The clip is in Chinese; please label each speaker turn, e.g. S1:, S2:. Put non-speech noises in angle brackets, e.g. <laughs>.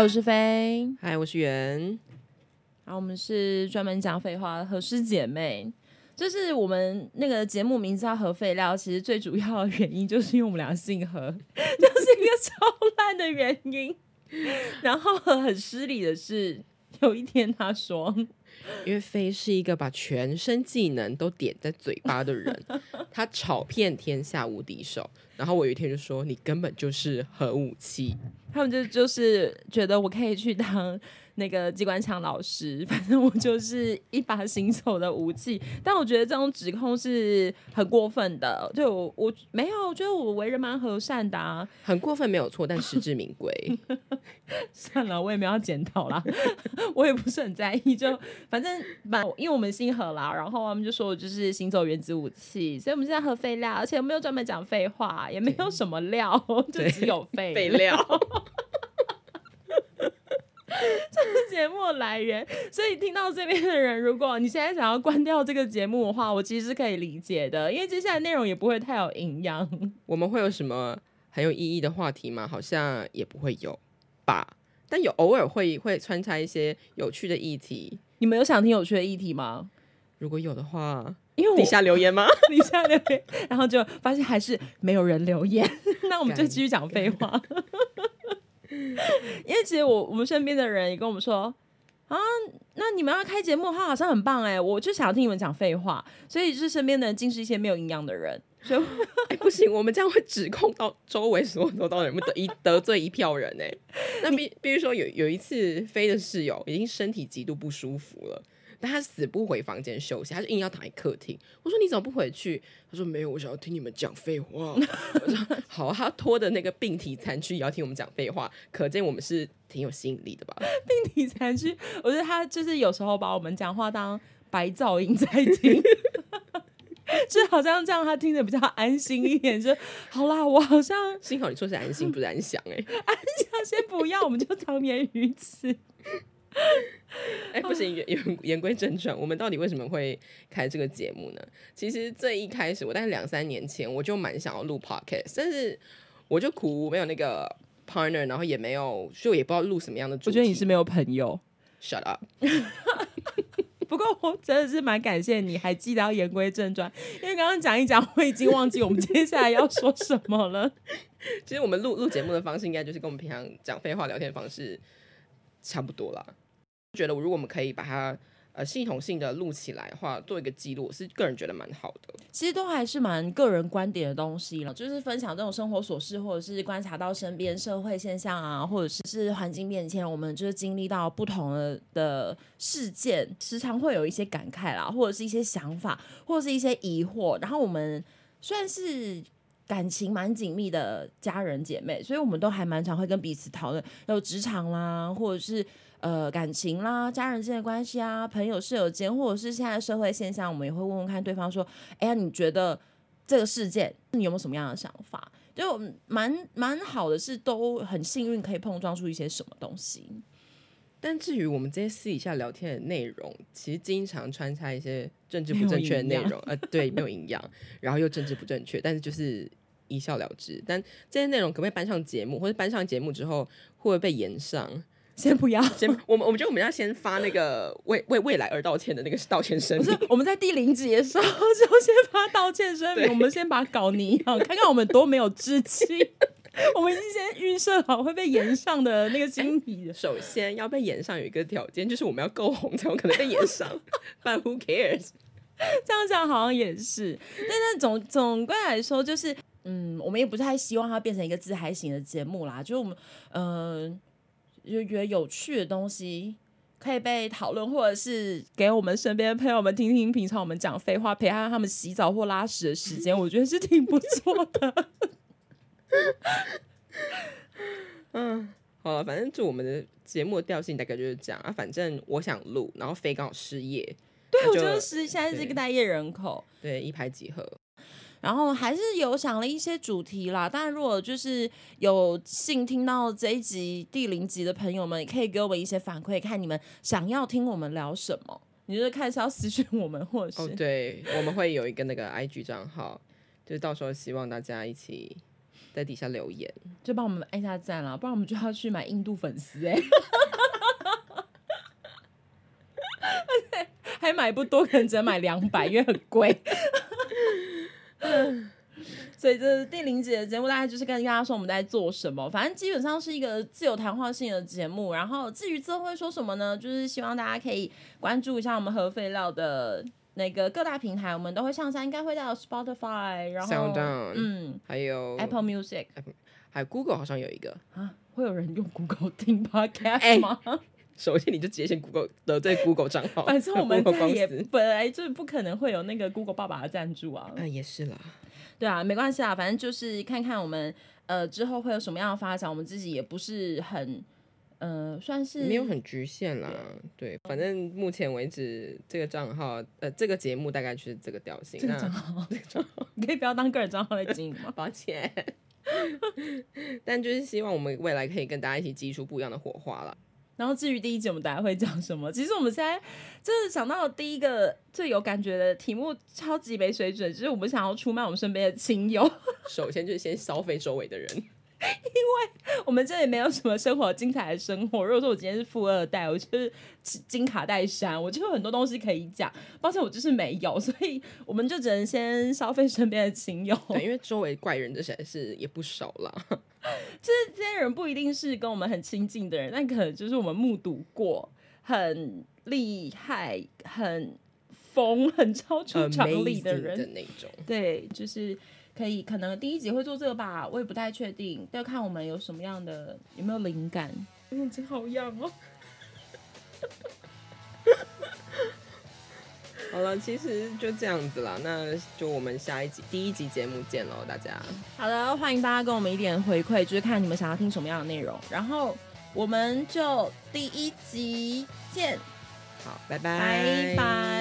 S1: 嗨，我是飞。
S2: 嗨，我是圆。
S1: 好，我们是专门讲废话的和师姐妹。就是我们那个节目名字叫核废料，其实最主要的原因就是因为我们俩姓何，<laughs> 就是一个超烂的原因。然后很失礼的是，有一天他说。
S2: 因为飞是一个把全身技能都点在嘴巴的人，他炒遍天下无敌手。然后我有一天就说：“你根本就是核武器。”
S1: 他们就就是觉得我可以去当。那个机关枪老师，<laughs> 反正我就是一把行走的武器，但我觉得这种指控是很过分的。就我我没有，我觉得我为人蛮和善的啊，
S2: 很过分没有错，但实至名归。<laughs>
S1: 算了，我也没有检讨啦，<laughs> 我也不是很在意。就反正蛮，因为我们姓何啦，然后他们就说我就是行走原子武器，所以我们现在喝废料，而且我没有专门讲废话，也没有什么料，就只有废
S2: 废料。<laughs>
S1: 这是节目来源，所以听到这边的人，如果你现在想要关掉这个节目的话，我其实是可以理解的，因为接下来内容也不会太有营养。
S2: 我们会有什么很有意义的话题吗？好像也不会有吧，但有偶尔会会穿插一些有趣的议题。
S1: 你们有想听有趣的议题吗？
S2: 如果有的话，因为底下留言吗？<laughs>
S1: 底下留言，然后就发现还是没有人留言，<laughs> 那我们就继续讲废话。<laughs> 因为其实我我们身边的人也跟我们说啊，那你们要开节目的话，好像很棒哎，我就想要听你们讲废话，所以就是身边的人尽是一些没有营养的人，所以 <laughs>
S2: 不行，我们这样会指控到周围所有都人，不得一得罪一票人哎。那比比如说有有一次飞的室友已经身体极度不舒服了。但他死不回房间休息，他就硬要躺在客厅。我说你怎么不回去？他说没有，我想要听你们讲废话。我说 <laughs> 好，他拖的那个病体残躯也要听我们讲废话，可见我们是挺有吸引力的吧？<laughs>
S1: 病体残躯，我觉得他就是有时候把我们讲话当白噪音在听，<laughs> 就好像这样他听着比较安心一点。就 <laughs> 好啦，我好像
S2: 幸好你说是安心不是 <laughs> 安详哎，
S1: 安详先不要，我们就长眠于此。
S2: 哎，不行，言言归正传，我们到底为什么会开这个节目呢？其实最一开始，我大概两三年前，我就蛮想要录 podcast，但是我就苦没有那个 partner，然后也没有，就也不知道录什么样的。
S1: 我觉得你是没有朋友。
S2: Shut up。
S1: 不过我真的是蛮感谢你，还记得要言归正传，因为刚刚讲一讲，我已经忘记我们接下来要说什么了。<laughs>
S2: 其实我们录录节目的方式，应该就是跟我们平常讲废话聊天方式差不多啦。觉得，如果我们可以把它呃系统性的录起来的话，做一个记录，我是个人觉得蛮好的。
S1: 其实都还是蛮个人观点的东西了，就是分享这种生活琐事，或者是观察到身边社会现象啊，或者是是环境变迁，我们就是经历到不同的的事件，时常会有一些感慨啦，或者是一些想法，或者是一些疑惑。然后我们算是感情蛮紧密的家人姐妹，所以我们都还蛮常会跟彼此讨论，有职场啦，或者是。呃，感情啦，家人之间的关系啊，朋友、室友间，或者是现在社会现象，我们也会问问看对方说：“哎呀，你觉得这个事件，你有没有什么样的想法？”就蛮蛮好的，是都很幸运可以碰撞出一些什么东西。
S2: 但至于我们这些私底下聊天的内容，其实经常穿插一些政治不正确的内容，呃，对，没有营养，然后又政治不正确，但是就是一笑了之。但这些内容可不可以搬上节目，或者搬上节目之后会不会被延上？
S1: 先不要，
S2: 先我们我们觉得我们要先发那个为为未来而道歉的那个道歉声明。
S1: 不是，我们在第零集的时候 <laughs> 就先发道歉声明。我们先把稿拟好，看看我们多没有志气。<laughs> 我们已经先预设好会被延上的那个心理。
S2: 首先要被延上有一个条件，就是我们要够红才有可能被延上。But who cares？
S1: 这样讲好像也是。但是总总归来说，就是嗯，我们也不太希望它变成一个自嗨型的节目啦。就是我们嗯。就觉得有趣的东西可以被讨论，或者是给我们身边的朋友们听听平常我们讲废话，陪他他们洗澡或拉屎的时间，<laughs> 我觉得是挺不错的。<laughs>
S2: 嗯，好了，反正就我们的节目的调性大概就是这样啊。反正我想录，然后飞刚好失业，
S1: 对我就是现在是一个待业人口，
S2: 对，一拍即合。
S1: 然后还是有想了一些主题啦，当然如果就是有幸听到这一集第零集的朋友们，也可以给我们一些反馈，看你们想要听我们聊什么。你就是看是要私讯我们，或者是
S2: 哦，对，我们会有一个那个 IG 账号，就是到时候希望大家一起在底下留言，
S1: 就帮我们按下赞了，不然我们就要去买印度粉丝哎、<laughs> 还买不多，可能只能买两百，因为很贵。所以这第零节的节目大概就是跟大家说我们在做什么，反正基本上是一个自由谈话性的节目。然后至于之后会说什么呢？就是希望大家可以关注一下我们核废料的那个各大平台，我们都会上山，应该会到 Spotify，然后
S2: Sound
S1: 嗯
S2: 还有
S1: Apple Music
S2: 还有 Google 好像有一个，
S1: 啊，会有人用 Google 听 Podcast
S2: 哎
S1: 吗？
S2: 首先你就直接先 Google 得罪 <laughs> Google 账号，
S1: 反正我们再也，本来就不可能会有那个 Google 爸爸的赞助啊。
S2: 啊也是啦，
S1: 对啊，没关系啊，反正就是看看我们呃之后会有什么样的发展，我们自己也不是很呃算是
S2: 没有很局限啦，对，反正目前为止这个账号呃这个节目大概就是这个调性，
S1: 这个
S2: 那
S1: 账号，<laughs> 你可以不要当个人账号来经营吗？<laughs>
S2: 抱歉，但就是希望我们未来可以跟大家一起激出不一样的火花啦。
S1: 然后至于第一集我们大家会讲什么，其实我们现在就是想到第一个最有感觉的题目，超级没水准，就是我们想要出卖我们身边的亲友。<laughs>
S2: 首先就是先消费周围的人，<laughs>
S1: 我们这里没有什么生活精彩的生活。如果说我今天是富二代，我就是金卡戴珊，我就有很多东西可以讲。抱歉，我就是没有，所以我们就只能先消费身边的亲友。
S2: 对，因为周围怪人这实在是也不少了。
S1: 就 <laughs> 是这些人不一定是跟我们很亲近的人，但可能就是我们目睹过很厉害、很疯、很超出常理的人。
S2: 的那种，
S1: 对，就是可以，可能第一集会做这个吧，我也不太确定，要看我们有什么样的有没有灵感。眼睛好痒哦。<laughs>
S2: 好了，其实就这样子啦，那就我们下一集第一集节目见喽，大家，
S1: 好的，欢迎大家跟我们一点回馈，就是看你们想要听什么样的内容，然后我们就第一集见，
S2: 好，拜拜
S1: 拜拜。